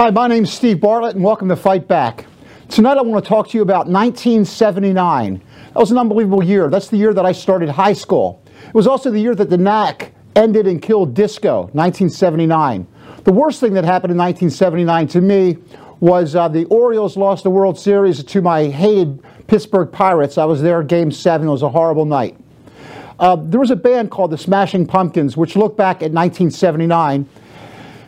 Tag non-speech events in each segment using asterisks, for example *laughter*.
Hi, my name's Steve Bartlett, and welcome to Fight Back. Tonight I want to talk to you about 1979. That was an unbelievable year. That's the year that I started high school. It was also the year that the Knack ended and killed disco, 1979. The worst thing that happened in 1979 to me was uh, the Orioles lost the World Series to my hated Pittsburgh Pirates. I was there game seven. It was a horrible night. Uh, there was a band called the Smashing Pumpkins, which looked back at 1979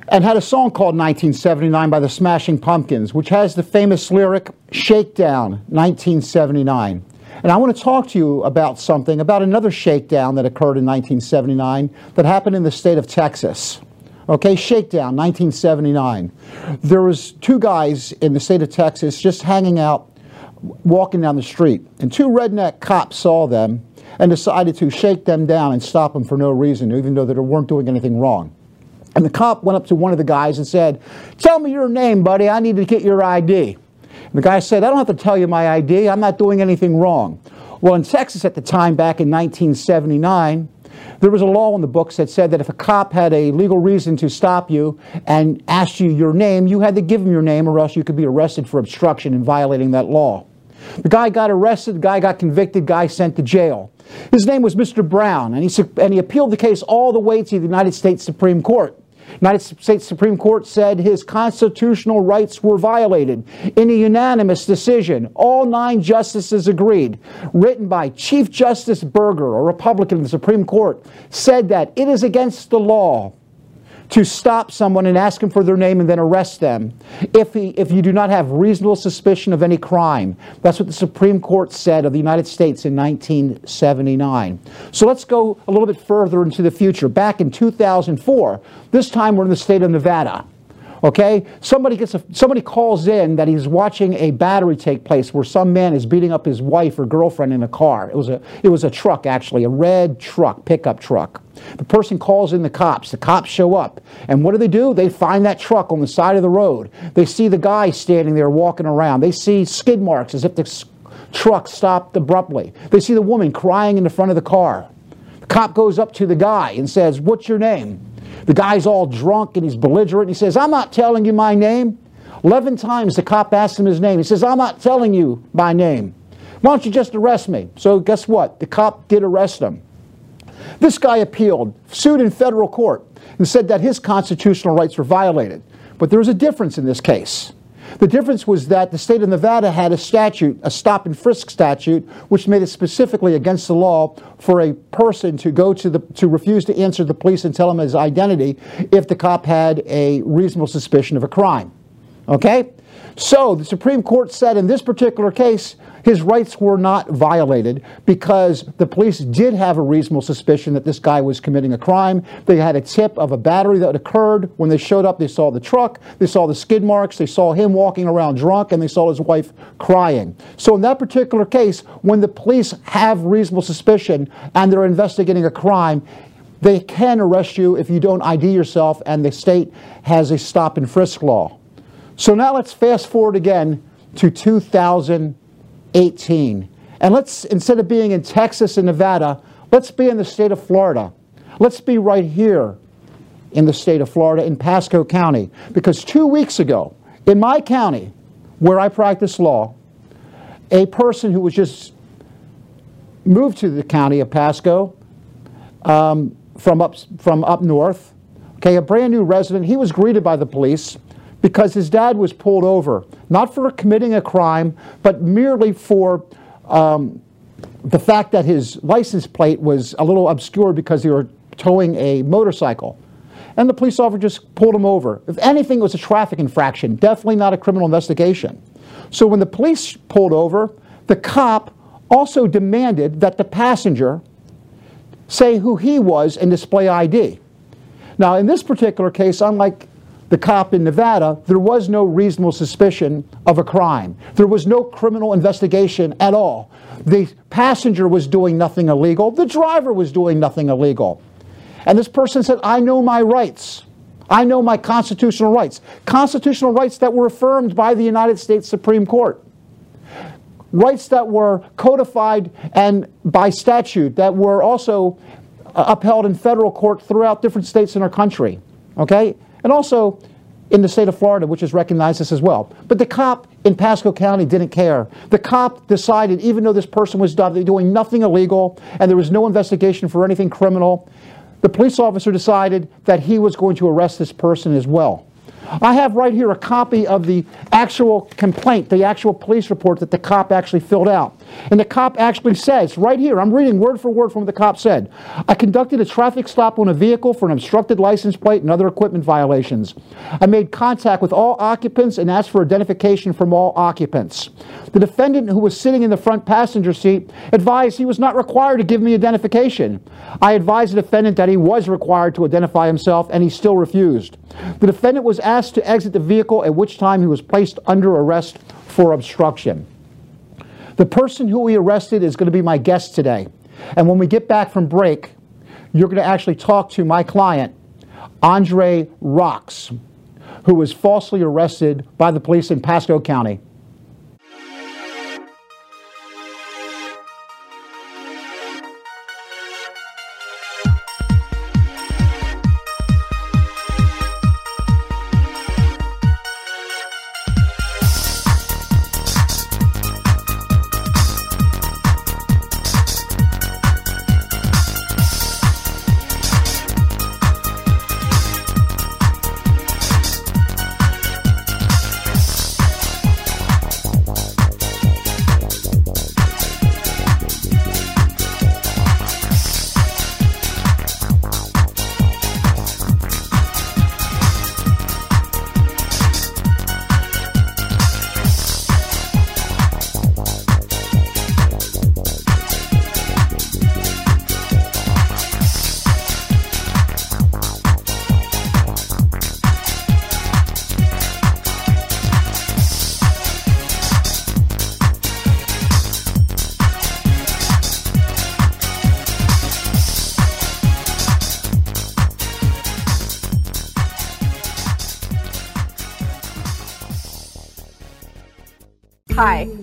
and had a song called 1979 by the Smashing Pumpkins, which has the famous lyric, Shakedown, 1979. And I want to talk to you about something, about another shakedown that occurred in 1979 that happened in the state of Texas. Okay, shakedown, 1979. There was two guys in the state of Texas just hanging out, walking down the street, and two redneck cops saw them and decided to shake them down and stop them for no reason, even though they weren't doing anything wrong. And the cop went up to one of the guys and said, Tell me your name, buddy. I need to get your ID. And the guy said, I don't have to tell you my ID. I'm not doing anything wrong. Well, in Texas at the time, back in 1979, there was a law in the books that said that if a cop had a legal reason to stop you and asked you your name, you had to give him your name or else you could be arrested for obstruction and violating that law. The guy got arrested, the guy got convicted, guy sent to jail. His name was Mr. Brown, and he, and he appealed the case all the way to the United States Supreme Court. United States Supreme Court said his constitutional rights were violated. In a unanimous decision, all nine justices agreed, written by Chief Justice Burger, a Republican in the Supreme Court, said that it is against the law to stop someone and ask him for their name and then arrest them if, he, if you do not have reasonable suspicion of any crime. That's what the Supreme Court said of the United States in 1979. So let's go a little bit further into the future. Back in 2004, this time we're in the state of Nevada. Okay, somebody gets a, somebody calls in that he's watching a battery take place where some man is beating up his wife or girlfriend in a car. It was a it was a truck actually, a red truck, pickup truck. The person calls in the cops. The cops show up, and what do they do? They find that truck on the side of the road. They see the guy standing there walking around. They see skid marks as if the truck stopped abruptly. They see the woman crying in the front of the car. The cop goes up to the guy and says, "What's your name?" The guy's all drunk and he's belligerent. He says, I'm not telling you my name. 11 times the cop asks him his name. He says, I'm not telling you my name. Why don't you just arrest me? So guess what? The cop did arrest him. This guy appealed, sued in federal court, and said that his constitutional rights were violated. But there was a difference in this case. The difference was that the state of Nevada had a statute, a stop and frisk statute, which made it specifically against the law for a person to go to the to refuse to answer the police and tell them his identity if the cop had a reasonable suspicion of a crime. Okay? So the Supreme Court said in this particular case, his rights were not violated because the police did have a reasonable suspicion that this guy was committing a crime. They had a tip of a battery that occurred. When they showed up, they saw the truck, they saw the skid marks, they saw him walking around drunk, and they saw his wife crying. So in that particular case, when the police have reasonable suspicion and they're investigating a crime, they can arrest you if you don't ID yourself, and the state has a stop and frisk law. So now let's fast forward again to 2018. And let's, instead of being in Texas and Nevada, let's be in the state of Florida. Let's be right here in the state of Florida in Pasco County. Because two weeks ago, in my county, where I practice law, a person who was just moved to the county of Pasco um, from, up, from up north, okay, a brand new resident, he was greeted by the police because his dad was pulled over, not for committing a crime, but merely for um, the fact that his license plate was a little obscure because they were towing a motorcycle. And the police officer just pulled him over. If anything, it was a traffic infraction, definitely not a criminal investigation. So when the police pulled over, the cop also demanded that the passenger say who he was and display ID. Now, in this particular case, unlike the cop in Nevada, there was no reasonable suspicion of a crime. There was no criminal investigation at all. The passenger was doing nothing illegal. The driver was doing nothing illegal. And this person said, I know my rights. I know my constitutional rights. Constitutional rights that were affirmed by the United States Supreme Court. Rights that were codified and by statute that were also uh, upheld in federal court throughout different states in our country. Okay? And also, in the state of Florida, which has recognized this as well. But the cop in Pasco County didn't care. The cop decided, even though this person was doing nothing illegal and there was no investigation for anything criminal, the police officer decided that he was going to arrest this person as well. I have right here a copy of the actual complaint, the actual police report that the cop actually filled out. And the cop actually says, right here, I'm reading word for word from what the cop said. I conducted a traffic stop on a vehicle for an obstructed license plate and other equipment violations. I made contact with all occupants and asked for identification from all occupants. The defendant, who was sitting in the front passenger seat, advised he was not required to give me identification. I advised the defendant that he was required to identify himself, and he still refused. The defendant was asked to exit the vehicle, at which time he was placed under arrest for obstruction. The person who we arrested is going to be my guest today. And when we get back from break, you're going to actually talk to my client, Andre Rocks, who was falsely arrested by the police in Pasco County.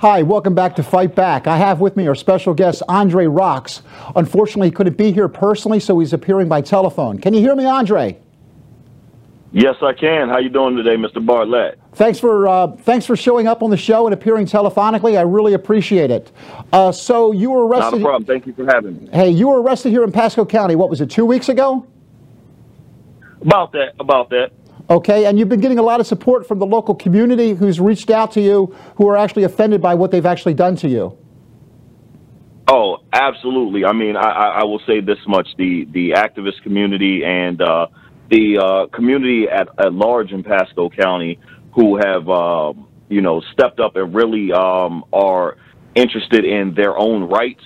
Hi, welcome back to Fight Back. I have with me our special guest, Andre Rocks. Unfortunately, he couldn't be here personally, so he's appearing by telephone. Can you hear me, Andre? Yes, I can. How you doing today, Mr. Bartlett? Thanks for uh, thanks for showing up on the show and appearing telephonically. I really appreciate it. Uh, so you were arrested. Not a problem. Thank you for having me. Hey, you were arrested here in Pasco County. What was it? Two weeks ago? About that. About that. Okay, and you've been getting a lot of support from the local community who's reached out to you who are actually offended by what they've actually done to you. Oh, absolutely. I mean, I, I will say this much: the the activist community and uh, the uh, community at, at large in Pasco County, who have uh, you know stepped up and really um, are interested in their own rights,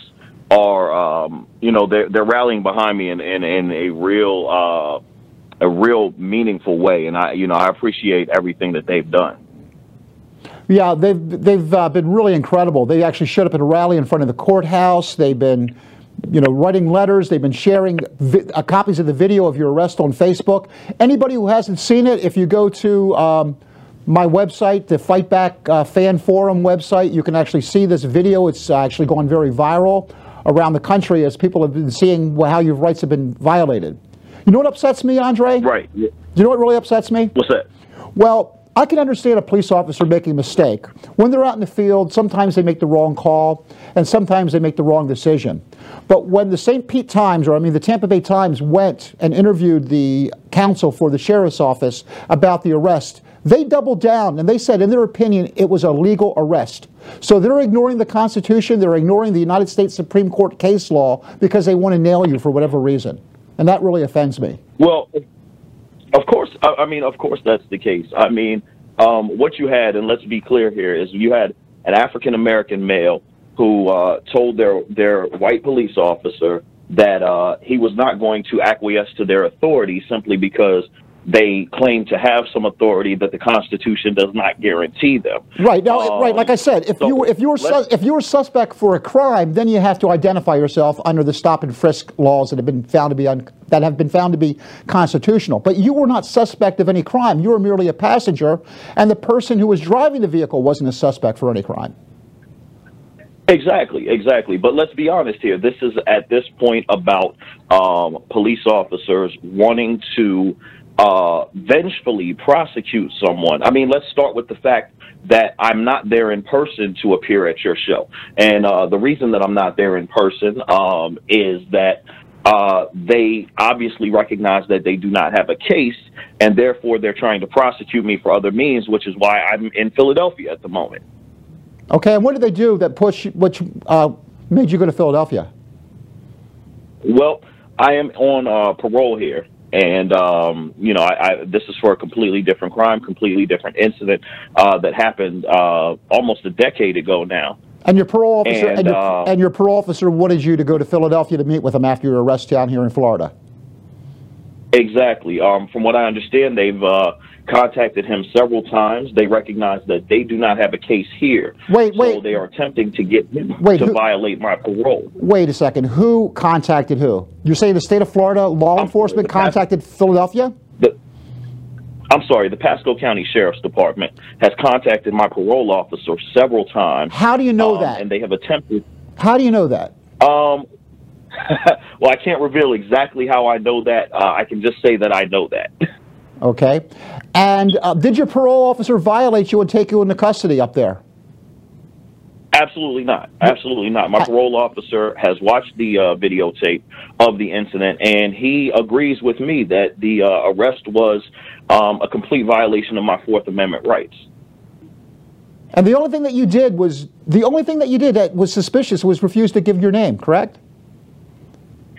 are um, you know they're they're rallying behind me in in, in a real uh, a real meaningful way. And I, you know, I appreciate everything that they've done. Yeah, they've they've uh, been really incredible. They actually showed up at a rally in front of the courthouse. They've been, you know, writing letters. They've been sharing vi- uh, copies of the video of your arrest on Facebook. Anybody who hasn't seen it, if you go to um, my website, the Fight Back uh, Fan Forum website, you can actually see this video. It's uh, actually gone very viral around the country as people have been seeing how your rights have been violated. You know what upsets me, Andre? Right. Do you know what really upsets me? What's that? Well, I can understand a police officer making a mistake. When they're out in the field, sometimes they make the wrong call, and sometimes they make the wrong decision. But when the St. Pete Times, or I mean the Tampa Bay Times, went and interviewed the counsel for the sheriff's office about the arrest, they doubled down and they said, in their opinion, it was a legal arrest. So they're ignoring the Constitution, they're ignoring the United States Supreme Court case law because they want to nail you for whatever reason and that really offends me. Well, of course, I mean, of course, that's the case. I mean, um, what you had, and let's be clear here, is you had an African American male who uh, told their their white police officer that uh, he was not going to acquiesce to their authority simply because they claim to have some authority that the Constitution does not guarantee them. Right now, um, right. Like I said, if so you if you were su- if you were suspect for a crime, then you have to identify yourself under the stop and frisk laws that have been found to be un- that have been found to be constitutional. But you were not suspect of any crime. You were merely a passenger, and the person who was driving the vehicle wasn't a suspect for any crime. Exactly, exactly. But let's be honest here. This is at this point about um, police officers wanting to uh, vengefully prosecute someone. I mean, let's start with the fact that I'm not there in person to appear at your show. And uh, the reason that I'm not there in person um, is that uh, they obviously recognize that they do not have a case, and therefore they're trying to prosecute me for other means, which is why I'm in Philadelphia at the moment. Okay, and what did they do that push, which uh, made you go to Philadelphia? Well, I am on uh, parole here, and um, you know, I, I, this is for a completely different crime, completely different incident uh, that happened uh, almost a decade ago now. And your parole officer and, and, your, uh, and your parole officer wanted you to go to Philadelphia to meet with him after your arrest down here in Florida. Exactly. Um, from what I understand, they've uh, contacted him several times. They recognize that they do not have a case here. Wait, so wait. they are attempting to get him wait, to who, violate my parole. Wait a second. Who contacted who? You're saying the state of Florida law I'm enforcement sorry, contacted past, Philadelphia? The, I'm sorry, the Pasco County Sheriff's Department has contacted my parole officer several times. How do you know um, that? And they have attempted. How do you know that? Um, *laughs* well, I can't reveal exactly how I know that. Uh, I can just say that I know that. *laughs* Okay. And uh, did your parole officer violate you and take you into custody up there? Absolutely not. Absolutely not. My parole officer has watched the uh, videotape of the incident, and he agrees with me that the uh, arrest was um, a complete violation of my Fourth Amendment rights. And the only thing that you did was the only thing that you did that was suspicious was refuse to give your name, correct?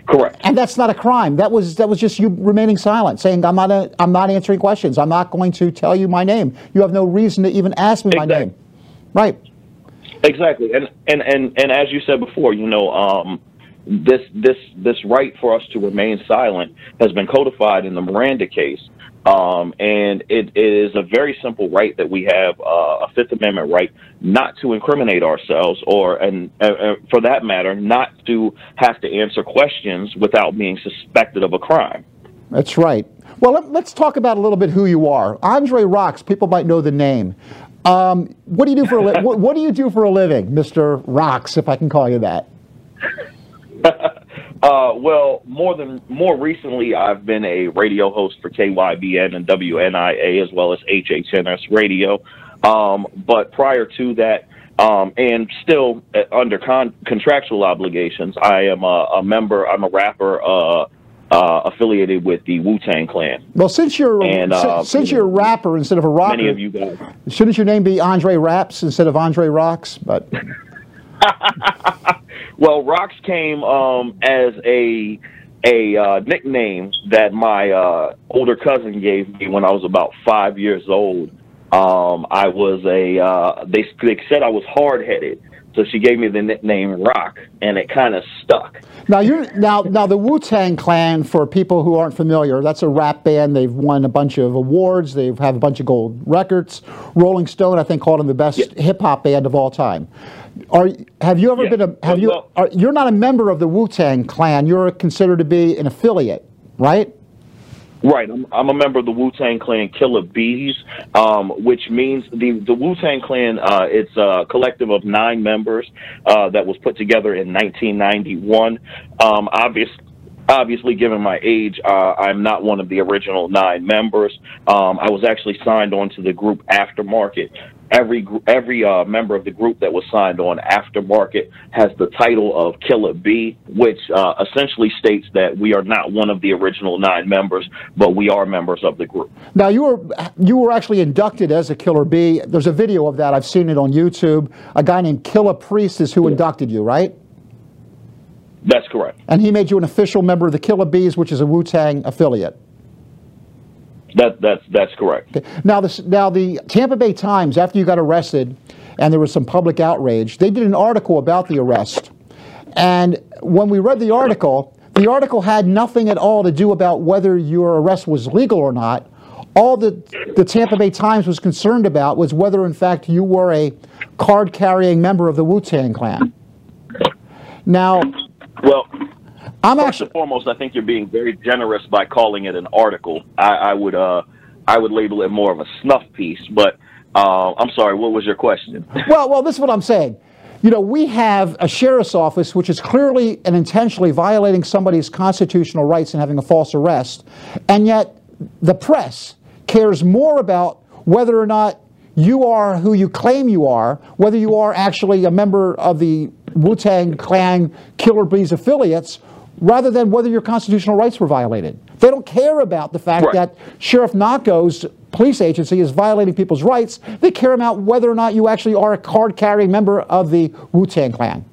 Correct. And that's not a crime. That was that was just you remaining silent, saying I'm not a, I'm not answering questions. I'm not going to tell you my name. You have no reason to even ask me exactly. my name. Right. Exactly. And and and and as you said before, you know, um, this this this right for us to remain silent has been codified in the Miranda case. Um, and it, it is a very simple right that we have uh, a Fifth Amendment right not to incriminate ourselves, or and uh, uh, for that matter, not to have to answer questions without being suspected of a crime. That's right. Well, let, us talk about a little bit who you are. Andre Rocks. People might know the name. Um, what do you do for a li- *laughs* what, what do you do for a living, Mister Rocks, if I can call you that? *laughs* Uh, well, more than more recently, I've been a radio host for KYBN and WNIA as well as HHNS Radio. Um, but prior to that, um, and still uh, under con- contractual obligations, I am a, a, member. I'm a rapper. Uh, uh, affiliated with the Wu Tang Clan. Well, since you're and, uh, since you're a rapper instead of a rocker, many of you guys. Shouldn't your name be Andre Raps instead of Andre Rocks? But *laughs* well, Rocks came um, as a a uh, nickname that my uh, older cousin gave me when I was about five years old. Um, I was a uh, they they said I was hard headed, so she gave me the nickname Rock, and it kind of stuck. Now you're now now the Wu Tang Clan. For people who aren't familiar, that's a rap band. They've won a bunch of awards. They have a bunch of gold records. Rolling Stone, I think, called them the best yeah. hip hop band of all time. Are have you ever been a have you? Are, you're not a member of the Wu Tang Clan. You're considered to be an affiliate, right? Right, I'm, I'm, a member of the Wu Tang Clan Killer Bees, um, which means the the Wu Tang Clan. Uh, it's a collective of nine members uh, that was put together in 1991. Um, obviously, obviously, given my age, uh, I'm not one of the original nine members. Um, I was actually signed on to the group Aftermarket every every uh, member of the group that was signed on aftermarket has the title of Killer B, which uh, essentially states that we are not one of the original nine members, but we are members of the group. Now you were you were actually inducted as a Killer B. There's a video of that. I've seen it on YouTube. A guy named Killah Priest is who yeah. inducted you, right? That's correct. And he made you an official member of the Killer Bees, which is a Wu Tang affiliate. That, that's, that's correct. Okay. Now, this, now, the Tampa Bay Times, after you got arrested and there was some public outrage, they did an article about the arrest. And when we read the article, the article had nothing at all to do about whether your arrest was legal or not. all the, the Tampa Bay Times was concerned about was whether, in fact, you were a card carrying member of the Wu Tang Clan. Now, Well, I'm first actually. and foremost, I think you're being very generous by calling it an article. I, I would uh, I would label it more of a snuff piece. But uh, I'm sorry, what was your question? *laughs* Well, well, this is what I'm saying. You know, we have a sheriff's office which is clearly and intentionally violating somebody's constitutional rights and having a false arrest, and yet the press cares more about whether or not you are who you claim you are, whether you are actually a member of the Wu Tang Clan Killer Bees affiliates, rather than whether your constitutional rights were violated. They don't care about the fact Right. that Sheriff Nocco's police agency is violating people's rights. They care about whether or not you actually are a card carrying member of the Wu Tang Clan.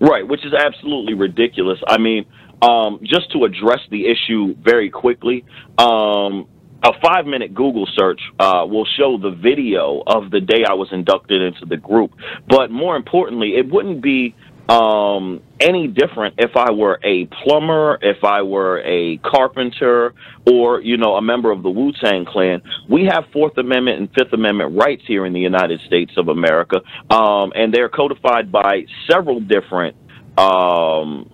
Right, which is absolutely ridiculous. I mean, um, just to address the issue very quickly, um, a five minute Google search uh, will show the video of the day I was inducted into the group. But more importantly, it wouldn't be um, any different if I were a plumber, if I were a carpenter, or you know a member of the Wu Tang Clan. We have Fourth Amendment and Fifth Amendment rights here in the United States of America, um, and they're codified by several different. Um,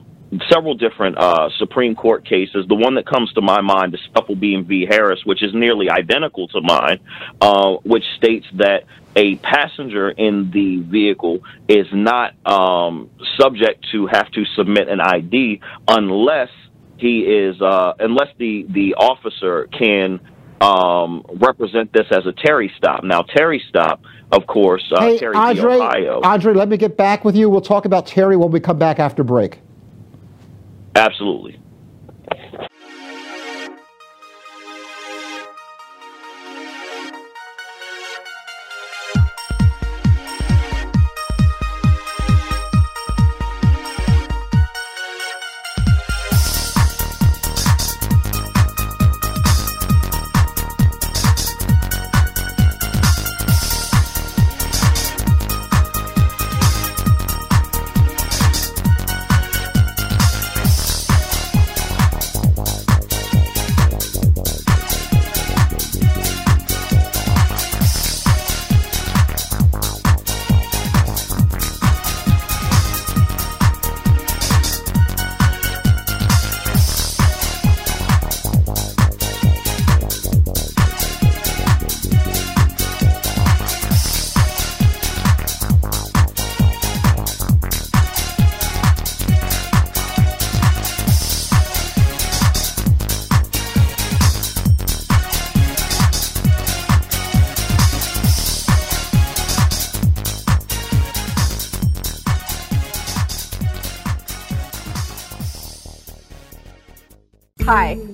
several different uh, Supreme Court cases. The one that comes to my mind is Stufflebeam v. Harris, which is nearly identical to mine, uh, which states that a passenger in the vehicle is not um, subject to have to submit an ID unless he is uh, unless the the officer can um, represent this as a Terry stop. Now, Terry stop, of course, uh, hey, Terry v. Andre, Ohio. Andre, let me get back with you. We'll talk about Terry when we come back after break. Absolutely.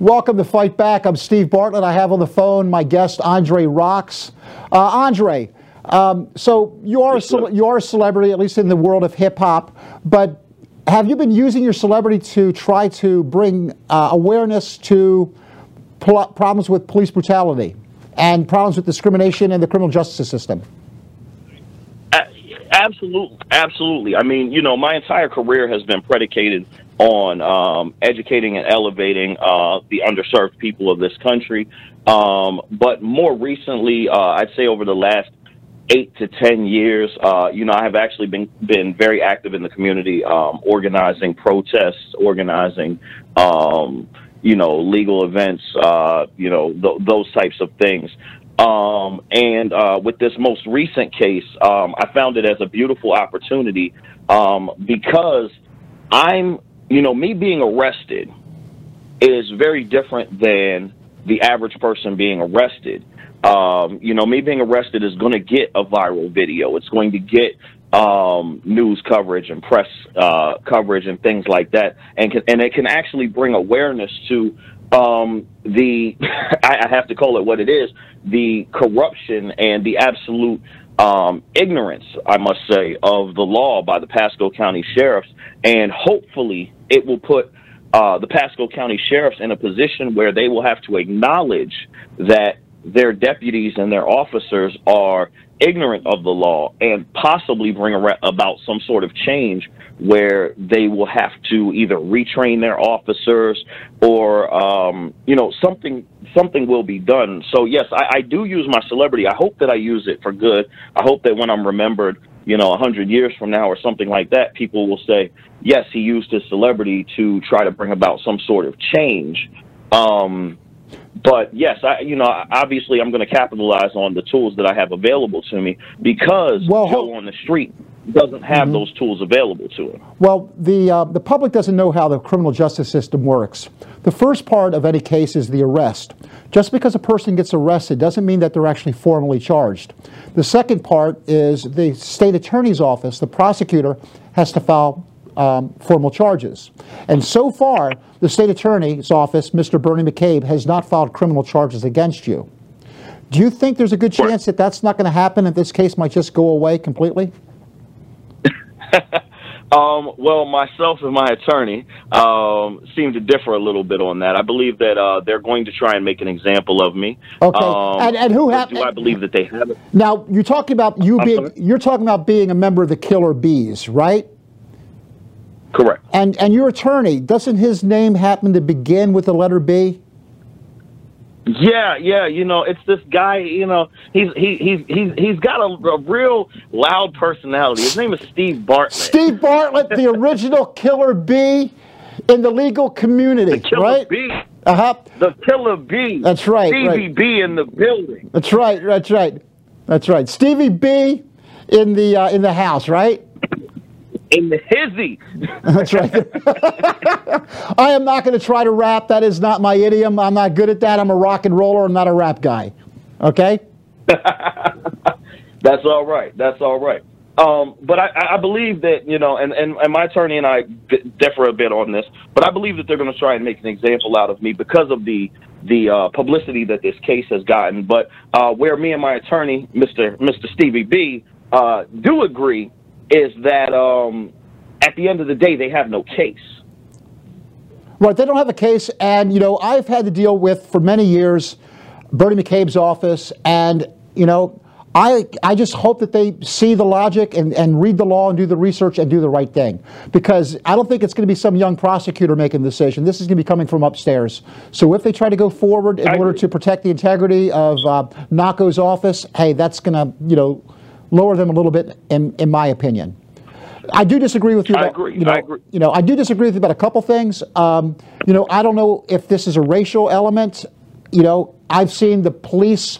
Welcome to Fight Back. I'm Steve Bartlett. I have on the phone my guest Andre Rocks. Uh, Andre, um, so you are a you are a celebrity, at least in the world of hip hop. But have you been using your celebrity to try to bring uh, awareness to problems with police brutality and problems with discrimination in the criminal justice system? Absolutely, absolutely. I mean, you know, my entire career has been predicated on um, educating and elevating uh, the underserved people of this country. Um, but more recently, uh, I'd say over the last eight to ten years, uh, you know, I have actually been been very active in the community, um, organizing protests, organizing, um, you know, legal events, uh, you know, th- those types of things. Um, and uh, with this most recent case, um, I found it as a beautiful opportunity um, because I'm, you know, me being arrested is very different than the average person being arrested. Um, you know, me being arrested is going to get a viral video. It's going to get um, news coverage and press uh, coverage and things like that, and can, and it can actually bring awareness to um, the *laughs* I have to call it what it is the corruption and the absolute um, ignorance, I must say, of the law by the Pasco County sheriffs, and hopefully it will put uh, the Pasco County sheriffs in a position where they will have to acknowledge that their deputies and their officers are ignorant of the law and possibly bring about some sort of change where they will have to either retrain their officers or um, you know something something will be done. So yes, I, I do use my celebrity. I hope that I use it for good. I hope that when I'm remembered, you know, a hundred years from now or something like that, people will say, yes, he used his celebrity to try to bring about some sort of change. Um, but yes, I you know obviously I'm going to capitalize on the tools that I have available to me because well, Joe on the street doesn't have mm-hmm. those tools available to him. Well, the uh, the public doesn't know how the criminal justice system works. The first part of any case is the arrest. Just because a person gets arrested doesn't mean that they're actually formally charged. The second part is the state attorney's office, the prosecutor, has to file um, formal charges. And so far, the state attorney's office, Mr. Bernie McCabe, has not filed criminal charges against you. Do you think there's a good chance that that's not going to happen and this case might just go away completely? *laughs* um, well, myself and my attorney um, seem to differ a little bit on that. I believe that uh, they're going to try and make an example of me. Okay, um, and, and who have? Do I believe that they have it? Now you're talking about you I'm being. Sorry? You're talking about being a member of the Killer Bees, right? Correct. And and your attorney, doesn't his name happen to begin with the letter B? Yeah, yeah, you know, it's this guy. You know, he's he he's he's he's got a, a real loud personality. His name is Steve Bartlett. Steve Bartlett, the original killer bee in the legal community, the killer right? Bee. Uh huh. The killer bee. That's right. Stevie right. B in the building. That's right. That's right. That's right. Stevie B in the uh, in the house, right? In the hizzy. *laughs* That's right. *laughs* I am not going to try to rap. That is not my idiom. I'm not good at that. I'm a rock and roller. I'm not a rap guy. Okay? *laughs* That's all right. That's all right. Um, but I, I believe that, you know, and, and, and my attorney and I differ a bit on this, but I believe that they're going to try and make an example out of me because of the the uh, publicity that this case has gotten. But uh, where me and my attorney, Mr. Mr. Stevie B, uh, do agree is that um, at the end of the day, they have no case. Right, they don't have a case, and you know I've had to deal with for many years Bernie McCabe's office, and you know I I just hope that they see the logic and, and read the law and do the research and do the right thing, because I don't think it's going to be some young prosecutor making the decision. This is going to be coming from upstairs. So if they try to go forward in I order agree. to protect the integrity of uh, Nocco's office, hey, that's going to you know lower them a little bit, in, in my opinion. I do disagree with you. About, I agree. You know, I agree. You know, I do disagree with you about a couple things. Um, you know, I don't know if this is a racial element. You know, I've seen the police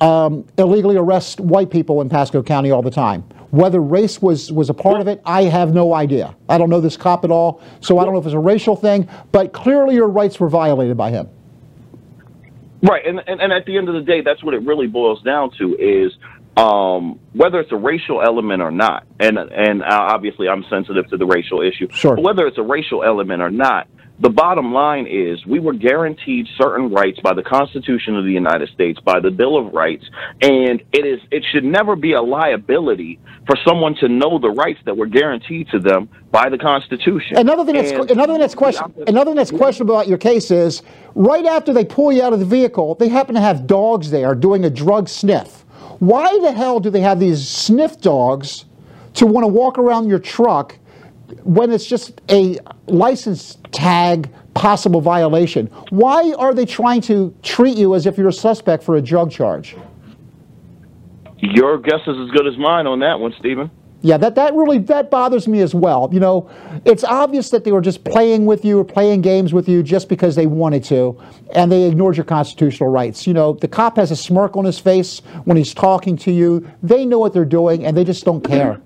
um, illegally arrest white people in Pasco County all the time. Whether race was, was a part of it, I have no idea. I don't know this cop at all, so I don't know if it's a racial thing, but clearly your rights were violated by him. Right, and, and, and at the end of the day, that's what it really boils down to is um, whether it's a racial element or not, and and obviously I'm sensitive to the racial issue. Sure. But whether it's a racial element or not, the bottom line is we were guaranteed certain rights by the Constitution of the United States, by the Bill of Rights, and it is it should never be a liability for someone to know the rights that were guaranteed to them by the Constitution. Another thing that's and, another thing that's question another thing that's questionable about your case is right after they pull you out of the vehicle, they happen to have dogs there doing a drug sniff. Why the hell do they have these sniff dogs to want to walk around your truck when it's just a license tag possible violation? Why are they trying to treat you as if you're a suspect for a drug charge? Your guess is as good as mine on that one, Stephen. Yeah, that, that really that bothers me as well. You know, it's obvious that they were just playing with you or playing games with you just because they wanted to, and they ignored your constitutional rights. You know, the cop has a smirk on his face when he's talking to you. They know what they're doing, and they just don't care.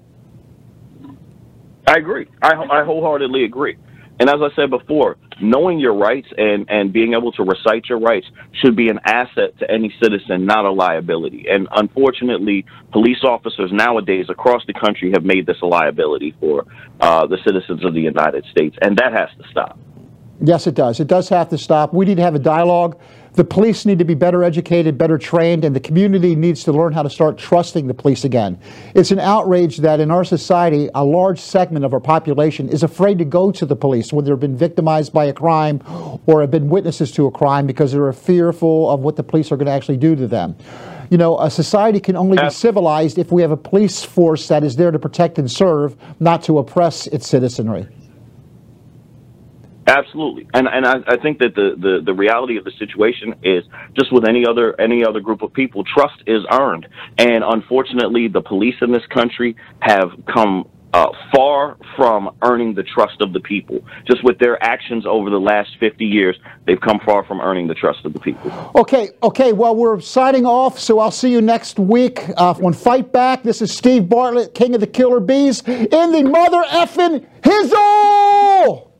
I agree. I, I wholeheartedly agree. And as I said before, knowing your rights and, and being able to recite your rights should be an asset to any citizen, not a liability. And unfortunately, police officers nowadays across the country have made this a liability for uh, the citizens of the United States, and that has to stop. Yes, it does. It does have to stop. We need to have a dialogue. The police need to be better educated, better trained, and the community needs to learn how to start trusting the police again. It's an outrage that in our society, a large segment of our population is afraid to go to the police when they've been victimized by a crime or have been witnesses to a crime because they're fearful of what the police are going to actually do to them. You know, a society can only be civilized if we have a police force that is there to protect and serve, not to oppress its citizenry. Absolutely, and and I, I think that the, the the reality of the situation is just with any other any other group of people, trust is earned, and unfortunately, the police in this country have come uh, far from earning the trust of the people. Just with their actions over the last 50 years, they've come far from earning the trust of the people. Okay, okay. Well, we're signing off, so I'll see you next week uh, on Fight Back. This is Steve Bartlett, King of the Killer Bees, in the mother effing hizzle!